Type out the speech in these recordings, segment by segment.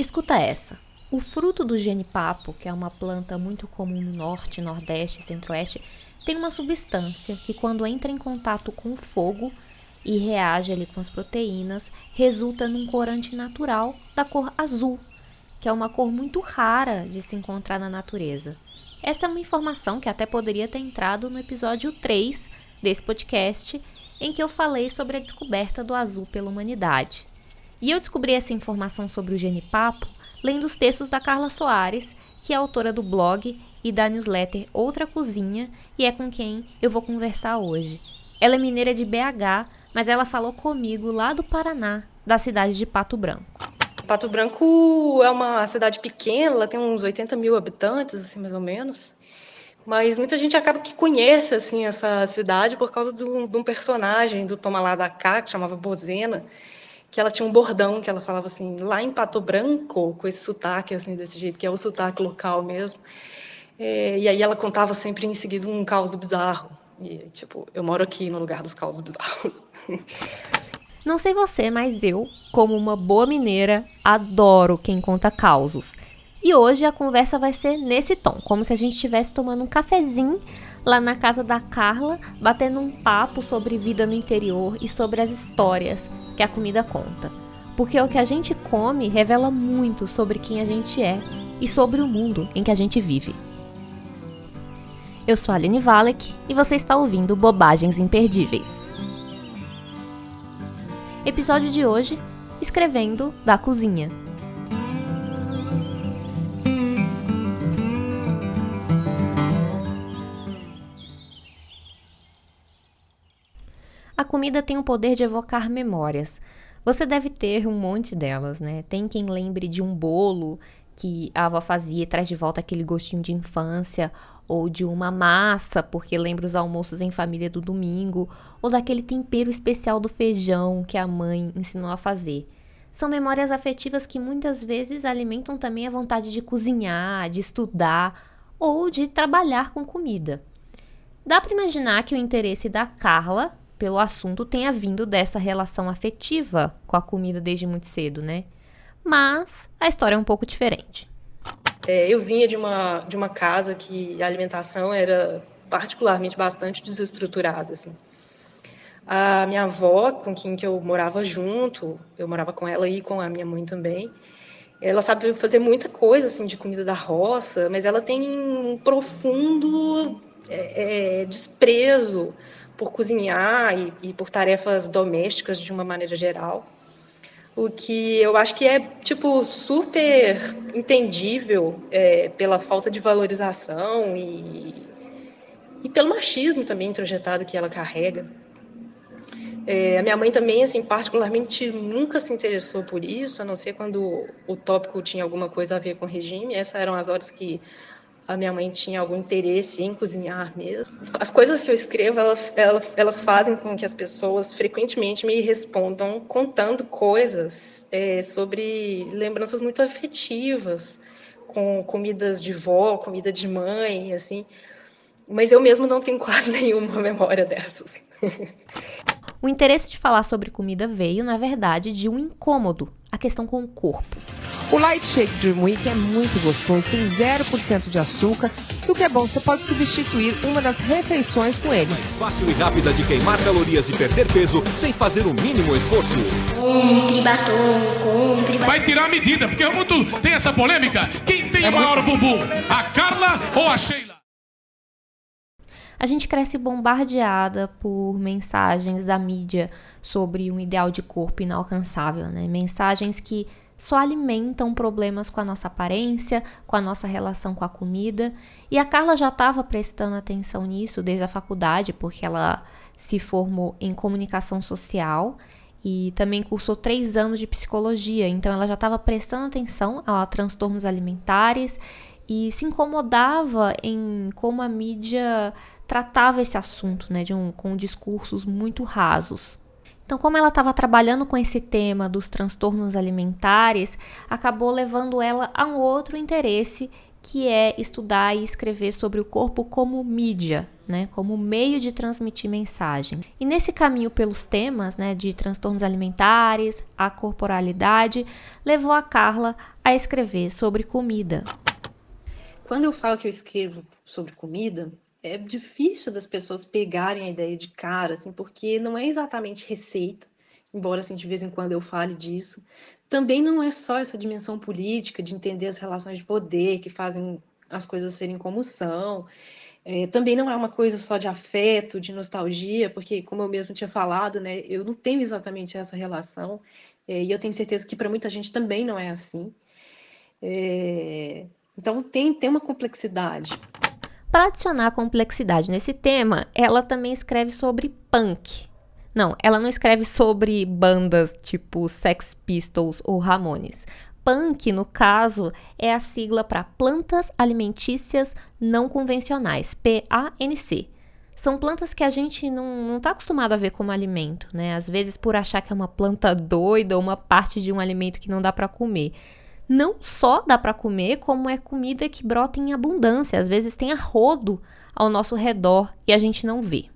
Escuta essa. O fruto do genipapo, que é uma planta muito comum no norte, nordeste e centro-oeste, tem uma substância que, quando entra em contato com o fogo e reage ali com as proteínas, resulta num corante natural da cor azul, que é uma cor muito rara de se encontrar na natureza. Essa é uma informação que até poderia ter entrado no episódio 3 desse podcast, em que eu falei sobre a descoberta do azul pela humanidade. E eu descobri essa informação sobre o genipapo lendo os textos da Carla Soares, que é autora do blog e da newsletter Outra Cozinha e é com quem eu vou conversar hoje. Ela é mineira de BH, mas ela falou comigo lá do Paraná, da cidade de Pato Branco. Pato Branco é uma cidade pequena, ela tem uns 80 mil habitantes, assim, mais ou menos. Mas muita gente acaba que conhece assim essa cidade por causa de um personagem do Toma Lá da Cá, que chamava Bozena, que ela tinha um bordão que ela falava assim, lá em Pato Branco, com esse sotaque assim desse jeito, que é o sotaque local mesmo. É, e aí ela contava sempre em seguida um caos bizarro. E tipo, eu moro aqui no lugar dos causos bizarros. Não sei você, mas eu, como uma boa mineira, adoro quem conta causos. E hoje a conversa vai ser nesse tom, como se a gente estivesse tomando um cafezinho lá na casa da Carla, batendo um papo sobre vida no interior e sobre as histórias que a comida conta. Porque o que a gente come revela muito sobre quem a gente é e sobre o mundo em que a gente vive. Eu sou a Aline Valek e você está ouvindo Bobagens Imperdíveis. Episódio de hoje: Escrevendo da Cozinha. Comida tem o poder de evocar memórias. Você deve ter um monte delas, né? Tem quem lembre de um bolo que a avó fazia e traz de volta aquele gostinho de infância, ou de uma massa, porque lembra os almoços em família do domingo, ou daquele tempero especial do feijão que a mãe ensinou a fazer. São memórias afetivas que muitas vezes alimentam também a vontade de cozinhar, de estudar ou de trabalhar com comida. Dá para imaginar que o interesse da Carla pelo assunto tenha vindo dessa relação afetiva com a comida desde muito cedo, né? Mas a história é um pouco diferente. É, eu vinha de uma, de uma casa que a alimentação era particularmente bastante desestruturada, assim. A minha avó, com quem que eu morava junto, eu morava com ela e com a minha mãe também, ela sabe fazer muita coisa, assim, de comida da roça, mas ela tem um profundo é, é, desprezo por cozinhar e, e por tarefas domésticas de uma maneira geral. O que eu acho que é, tipo, super entendível é, pela falta de valorização e, e pelo machismo também introjetado que ela carrega. É, a minha mãe também, assim, particularmente nunca se interessou por isso, a não ser quando o tópico tinha alguma coisa a ver com regime. Essas eram as horas que a minha mãe tinha algum interesse em cozinhar mesmo. As coisas que eu escrevo, elas, elas, elas fazem com que as pessoas frequentemente me respondam contando coisas é, sobre lembranças muito afetivas, com comidas de vó, comida de mãe, assim. Mas eu mesmo não tenho quase nenhuma memória dessas. O interesse de falar sobre comida veio, na verdade, de um incômodo, a questão com o corpo. O Light Shake Dream Week é muito gostoso, tem 0% de açúcar e o que é bom, você pode substituir uma das refeições com ele. Mais fácil e rápida de queimar calorias e perder peso sem fazer o mínimo esforço. Compre batom, compre batom. Vai tirar a medida, porque é muito tem essa polêmica. Quem tem é o maior muito... bumbum? A Carla ou a Sheila? A gente cresce bombardeada por mensagens da mídia sobre um ideal de corpo inalcançável, né? Mensagens que só alimentam problemas com a nossa aparência, com a nossa relação com a comida. E a Carla já estava prestando atenção nisso desde a faculdade, porque ela se formou em comunicação social e também cursou três anos de psicologia. Então ela já estava prestando atenção a transtornos alimentares e se incomodava em como a mídia tratava esse assunto, né, de um, com discursos muito rasos. Então, como ela estava trabalhando com esse tema dos transtornos alimentares, acabou levando ela a um outro interesse que é estudar e escrever sobre o corpo como mídia, né, como meio de transmitir mensagem. E nesse caminho pelos temas, né, de transtornos alimentares, a corporalidade, levou a Carla a escrever sobre comida. Quando eu falo que eu escrevo sobre comida, é difícil das pessoas pegarem a ideia de cara, assim, porque não é exatamente receita, embora assim de vez em quando eu fale disso. Também não é só essa dimensão política de entender as relações de poder que fazem as coisas serem como são. É, também não é uma coisa só de afeto, de nostalgia, porque, como eu mesmo tinha falado, né, eu não tenho exatamente essa relação, é, e eu tenho certeza que para muita gente também não é assim. É, então, tem, tem uma complexidade. Para adicionar complexidade nesse tema, ela também escreve sobre punk. Não, ela não escreve sobre bandas tipo Sex Pistols ou Ramones. Punk, no caso, é a sigla para Plantas Alimentícias Não Convencionais, PANC. São plantas que a gente não está acostumado a ver como alimento, né? Às vezes por achar que é uma planta doida ou uma parte de um alimento que não dá para comer não só dá para comer, como é comida que brota em abundância. Às vezes tem arrodo ao nosso redor e a gente não vê.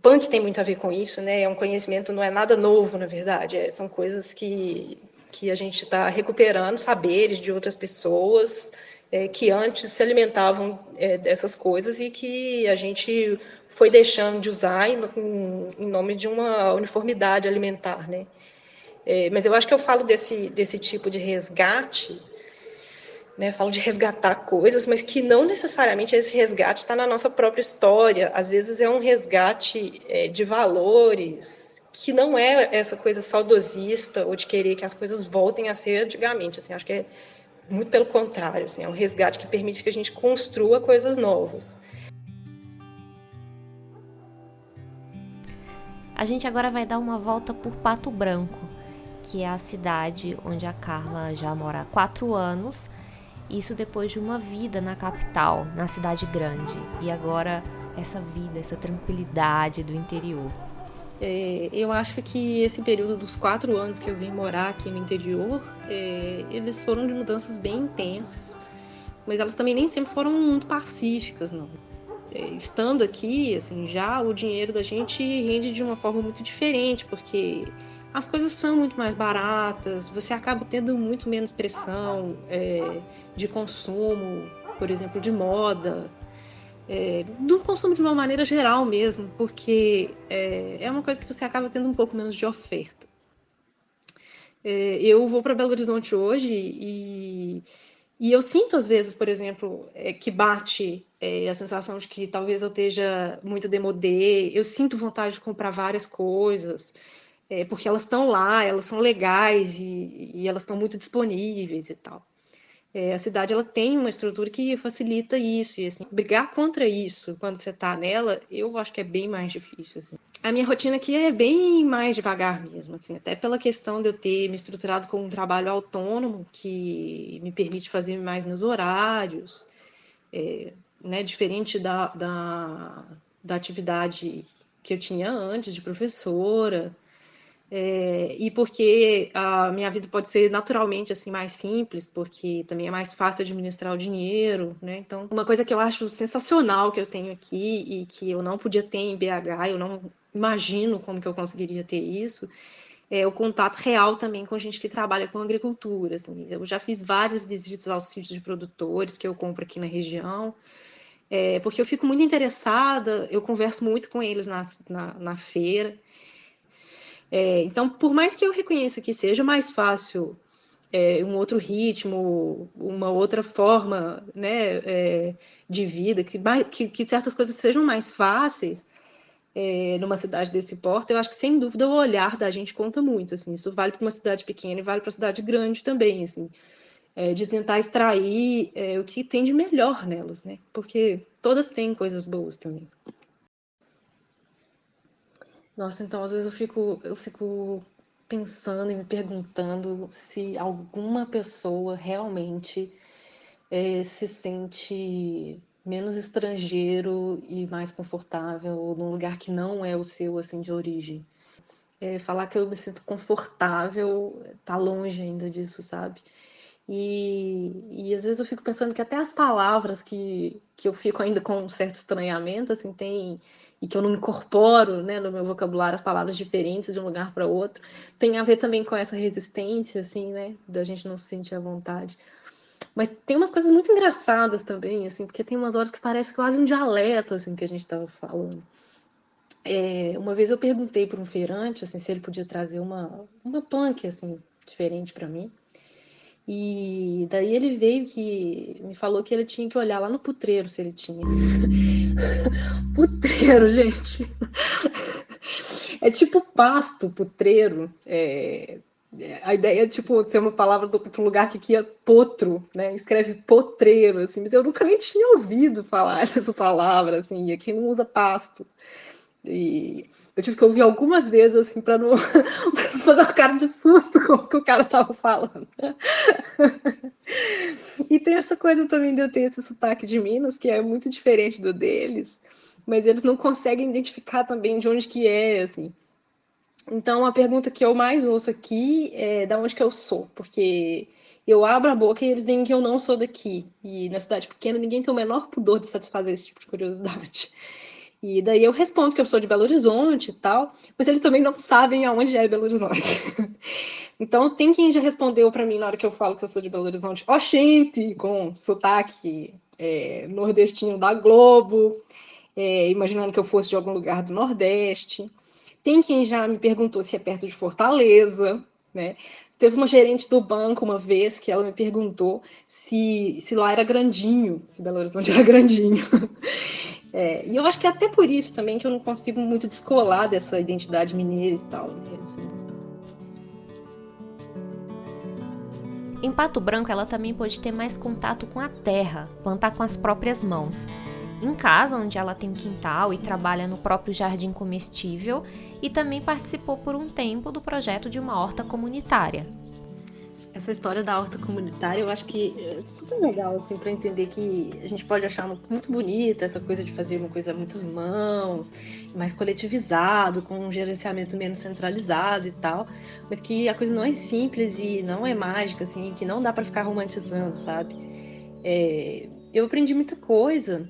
Punk tem muito a ver com isso, né? É um conhecimento, não é nada novo, na verdade. É, são coisas que, que a gente está recuperando, saberes de outras pessoas é, que antes se alimentavam é, dessas coisas e que a gente foi deixando de usar em, em nome de uma uniformidade alimentar, né? É, mas eu acho que eu falo desse, desse tipo de resgate, né? Falo de resgatar coisas, mas que não necessariamente esse resgate está na nossa própria história. Às vezes é um resgate é, de valores que não é essa coisa saudosista ou de querer que as coisas voltem a ser antigamente. Assim, acho que é muito pelo contrário. Assim, é um resgate que permite que a gente construa coisas novas. A gente agora vai dar uma volta por Pato Branco que é a cidade onde a Carla já mora há quatro anos. Isso depois de uma vida na capital, na cidade grande. E agora essa vida, essa tranquilidade do interior. É, eu acho que esse período dos quatro anos que eu vim morar aqui no interior, é, eles foram de mudanças bem intensas, mas elas também nem sempre foram muito pacíficas, não. É, estando aqui, assim, já o dinheiro da gente rende de uma forma muito diferente, porque as coisas são muito mais baratas, você acaba tendo muito menos pressão é, de consumo, por exemplo, de moda, é, do consumo de uma maneira geral mesmo, porque é, é uma coisa que você acaba tendo um pouco menos de oferta. É, eu vou para Belo Horizonte hoje e, e eu sinto às vezes, por exemplo, é, que bate é, a sensação de que talvez eu esteja muito demodê, eu sinto vontade de comprar várias coisas é, porque elas estão lá, elas são legais e, e elas estão muito disponíveis e tal. É, a cidade ela tem uma estrutura que facilita isso e assim brigar contra isso quando você está nela eu acho que é bem mais difícil assim. a minha rotina aqui é bem mais devagar mesmo assim até pela questão de eu ter me estruturado com um trabalho autônomo que me permite fazer mais meus horários é, né diferente da, da, da atividade que eu tinha antes de professora é, e porque a minha vida pode ser naturalmente assim mais simples, porque também é mais fácil administrar o dinheiro, né? Então, uma coisa que eu acho sensacional que eu tenho aqui e que eu não podia ter em BH, eu não imagino como que eu conseguiria ter isso, é o contato real também com gente que trabalha com agricultura. Assim. Eu já fiz várias visitas aos sítios de produtores que eu compro aqui na região, é, porque eu fico muito interessada, eu converso muito com eles na, na, na feira. É, então, por mais que eu reconheça que seja mais fácil é, um outro ritmo, uma outra forma né, é, de vida, que, que, que, certas coisas sejam mais fáceis é, numa cidade desse porte, eu acho que sem dúvida o olhar da gente conta muito. Assim, isso vale para uma cidade pequena e vale para uma cidade grande também, assim, é, de tentar extrair é, o que tem de melhor nelas, né? Porque todas têm coisas boas também. Nossa, então às vezes eu fico, eu fico pensando e me perguntando se alguma pessoa realmente é, se sente menos estrangeiro e mais confortável num lugar que não é o seu assim de origem. É, falar que eu me sinto confortável tá longe ainda disso, sabe? E, e às vezes eu fico pensando que até as palavras que, que eu fico ainda com um certo estranhamento, assim, tem e que eu não incorporo né, no meu vocabulário as palavras diferentes de um lugar para outro, tem a ver também com essa resistência, assim, né, da gente não se sentir à vontade. Mas tem umas coisas muito engraçadas também, assim, porque tem umas horas que parece quase um dialeto, assim, que a gente estava falando. É, uma vez eu perguntei para um feirante, assim, se ele podia trazer uma, uma punk, assim, diferente para mim. E daí ele veio que me falou que ele tinha que olhar lá no putreiro se ele tinha. putreiro, gente. É tipo pasto, putreiro. É, a ideia é tipo ser uma palavra do, do lugar que aqui é potro, né? Escreve potreiro, assim, mas eu nunca nem tinha ouvido falar essa palavra, assim, e aqui não usa pasto. E eu tive que ouvir algumas vezes, assim, para não fazer uma cara de susto com o que o cara tava falando. e tem essa coisa também de eu ter esse sotaque de Minas, que é muito diferente do deles, mas eles não conseguem identificar também de onde que é, assim. Então, a pergunta que eu mais ouço aqui é da onde que eu sou, porque eu abro a boca e eles veem que eu não sou daqui. E na cidade pequena ninguém tem o menor pudor de satisfazer esse tipo de curiosidade. E daí eu respondo que eu sou de Belo Horizonte e tal, mas eles também não sabem aonde é Belo Horizonte. então tem quem já respondeu para mim na hora que eu falo que eu sou de Belo Horizonte, ó oh, com sotaque é, nordestino da Globo, é, imaginando que eu fosse de algum lugar do Nordeste. Tem quem já me perguntou se é perto de Fortaleza, né? Teve uma gerente do banco uma vez que ela me perguntou se, se lá era grandinho, se Belo Horizonte era grandinho. É, e eu acho que é até por isso também que eu não consigo muito descolar dessa identidade mineira e tal. Né, assim. Em Pato Branco, ela também pode ter mais contato com a terra, plantar com as próprias mãos. Em casa, onde ela tem um quintal e trabalha no próprio jardim comestível, e também participou por um tempo do projeto de uma horta comunitária, essa história da horta comunitária eu acho que é super legal, assim, para entender que a gente pode achar muito bonita essa coisa de fazer uma coisa a muitas mãos, mais coletivizado, com um gerenciamento menos centralizado e tal, mas que a coisa não é simples e não é mágica, assim, que não dá para ficar romantizando, sabe? É, eu aprendi muita coisa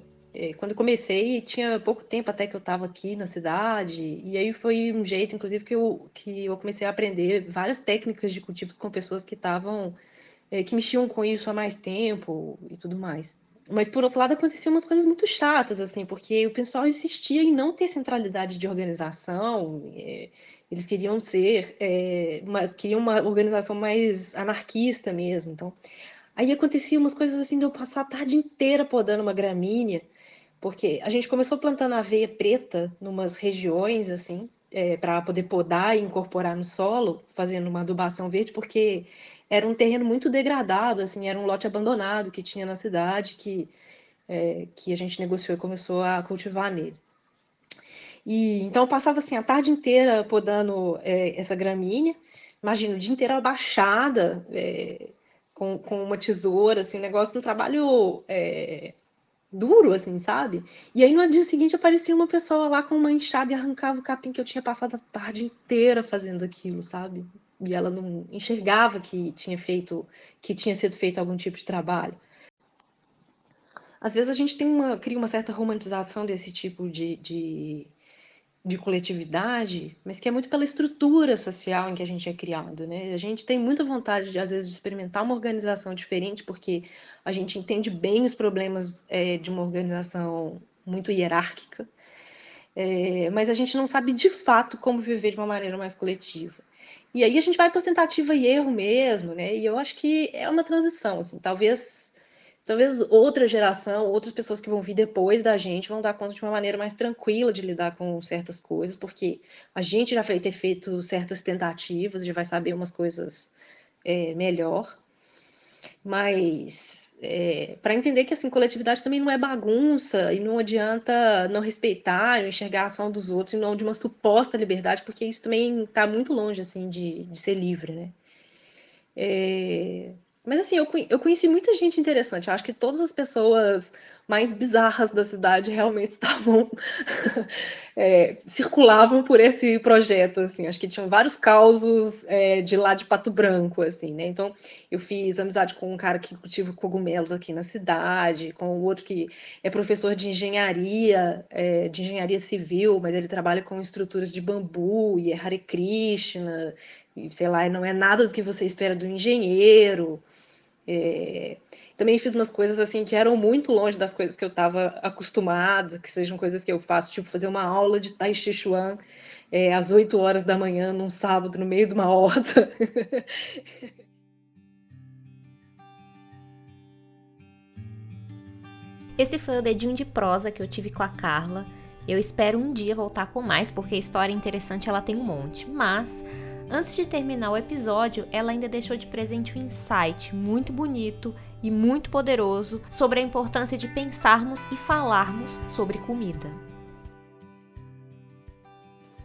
quando eu comecei, tinha pouco tempo até que eu estava aqui na cidade, e aí foi um jeito, inclusive, que eu, que eu comecei a aprender várias técnicas de cultivos com pessoas que estavam, é, que mexiam com isso há mais tempo e tudo mais. Mas, por outro lado, aconteciam umas coisas muito chatas, assim, porque o pessoal insistia em não ter centralidade de organização, é, eles queriam ser, é, uma, queriam uma organização mais anarquista mesmo, então... Aí aconteciam umas coisas assim de eu passar a tarde inteira podando uma gramínea, porque a gente começou plantando aveia preta numas regiões, assim, é, para poder podar e incorporar no solo, fazendo uma adubação verde, porque era um terreno muito degradado, assim, era um lote abandonado que tinha na cidade, que, é, que a gente negociou e começou a cultivar nele. E, então eu passava assim a tarde inteira podando é, essa gramínea, imagina, o dia inteiro abaixada, é, com, com uma tesoura, assim, negócio, um trabalho é, duro, assim, sabe? E aí no dia seguinte aparecia uma pessoa lá com uma enxada e arrancava o capim que eu tinha passado a tarde inteira fazendo aquilo, sabe? E ela não enxergava que tinha feito, que tinha sido feito algum tipo de trabalho. Às vezes a gente tem uma, cria uma certa romantização desse tipo de, de de coletividade, mas que é muito pela estrutura social em que a gente é criado, né? A gente tem muita vontade, de, às vezes, de experimentar uma organização diferente, porque a gente entende bem os problemas é, de uma organização muito hierárquica, é, mas a gente não sabe de fato como viver de uma maneira mais coletiva. E aí a gente vai por tentativa e erro mesmo, né? E eu acho que é uma transição, assim, talvez talvez outra geração, outras pessoas que vão vir depois da gente vão dar conta de uma maneira mais tranquila de lidar com certas coisas, porque a gente já vai ter feito certas tentativas, já vai saber umas coisas é, melhor. Mas é, para entender que assim, coletividade também não é bagunça e não adianta não respeitar, enxergar a ação dos outros em nome de uma suposta liberdade, porque isso também está muito longe assim de, de ser livre, né? É, Mas assim, eu, eu conheci muita gente interessante. Eu acho que todas as pessoas mais bizarras da cidade realmente estavam é, circulavam por esse projeto, assim. Acho que tinham vários causos é, de lá de Pato Branco, assim, né? Então, eu fiz amizade com um cara que cultiva cogumelos aqui na cidade, com o outro que é professor de engenharia, é, de engenharia civil, mas ele trabalha com estruturas de bambu e é Hare Krishna, e sei lá, não é nada do que você espera do engenheiro. É, também fiz umas coisas assim que eram muito longe das coisas que eu estava acostumada, que sejam coisas que eu faço, tipo fazer uma aula de Tai Chi Chuan é, às 8 horas da manhã, num sábado, no meio de uma horta. Esse foi o dedinho de prosa que eu tive com a Carla. Eu espero um dia voltar com mais, porque a história interessante ela tem um monte. Mas Antes de terminar o episódio, ela ainda deixou de presente um insight muito bonito e muito poderoso sobre a importância de pensarmos e falarmos sobre comida.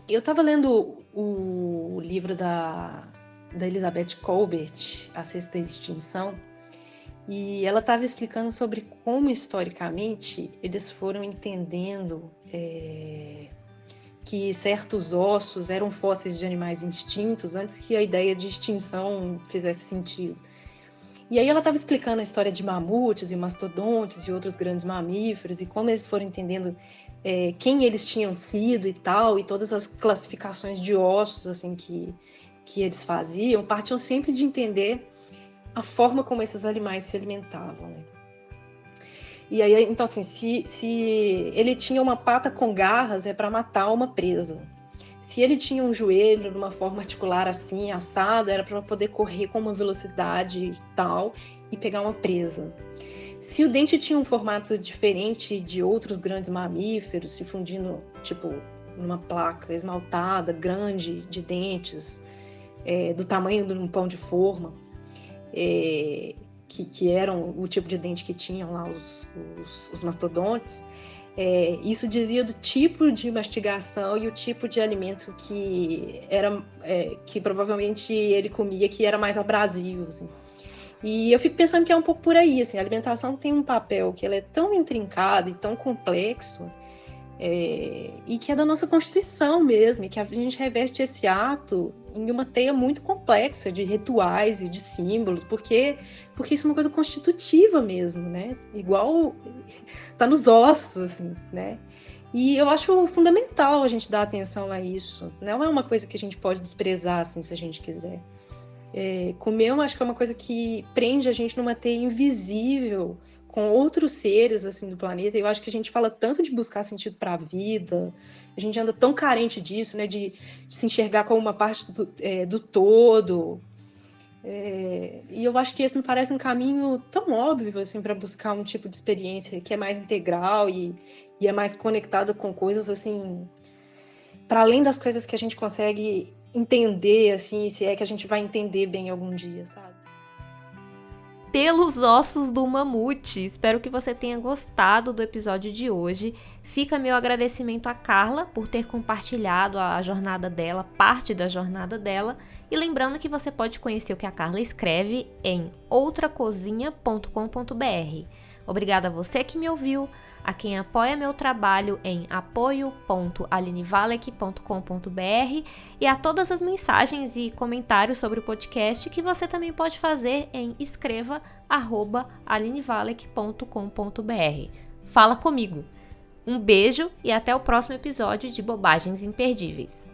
Eu estava lendo o livro da, da Elizabeth Colbert, A Sexta Extinção, e ela estava explicando sobre como historicamente eles foram entendendo é, que certos ossos eram fósseis de animais extintos antes que a ideia de extinção fizesse sentido. E aí ela estava explicando a história de mamutes e mastodontes e outros grandes mamíferos e como eles foram entendendo é, quem eles tinham sido e tal, e todas as classificações de ossos assim que, que eles faziam, partiam sempre de entender a forma como esses animais se alimentavam. Né? E aí, então, assim, se, se ele tinha uma pata com garras, é para matar uma presa. Se ele tinha um joelho de uma forma articular assim, assada, era para poder correr com uma velocidade tal e pegar uma presa. Se o dente tinha um formato diferente de outros grandes mamíferos, se fundindo, tipo, numa placa esmaltada, grande, de dentes, é, do tamanho de um pão de forma, é, que, que eram o tipo de dente que tinham lá os, os, os mastodontes, é, isso dizia do tipo de mastigação e o tipo de alimento que era é, que provavelmente ele comia que era mais abrasivo. Assim. E eu fico pensando que é um pouco por aí. Assim, a alimentação tem um papel que ela é tão intrincado e tão complexo é, e que é da nossa Constituição mesmo, e que a gente reveste esse ato em uma teia muito complexa de rituais e de símbolos, porque, porque isso é uma coisa constitutiva mesmo, né? Igual tá nos ossos, assim, né? E eu acho fundamental a gente dar atenção a isso. Não é uma coisa que a gente pode desprezar, assim, se a gente quiser. É, comer, eu acho que é uma coisa que prende a gente numa teia invisível, com outros seres assim do planeta. Eu acho que a gente fala tanto de buscar sentido para a vida, a gente anda tão carente disso, né, de, de se enxergar como uma parte do, é, do todo. É, e eu acho que esse me parece um caminho tão óbvio assim para buscar um tipo de experiência que é mais integral e, e é mais conectada com coisas assim para além das coisas que a gente consegue entender assim, se é que a gente vai entender bem algum dia, sabe? Pelos ossos do mamute. Espero que você tenha gostado do episódio de hoje. Fica meu agradecimento a Carla por ter compartilhado a jornada dela, parte da jornada dela. E lembrando que você pode conhecer o que a Carla escreve em outracozinha.com.br. Obrigada a você que me ouviu a quem apoia meu trabalho em apoio.alinevalek.com.br e a todas as mensagens e comentários sobre o podcast que você também pode fazer em escreva@alinevalek.com.br. Fala comigo. Um beijo e até o próximo episódio de Bobagens Imperdíveis.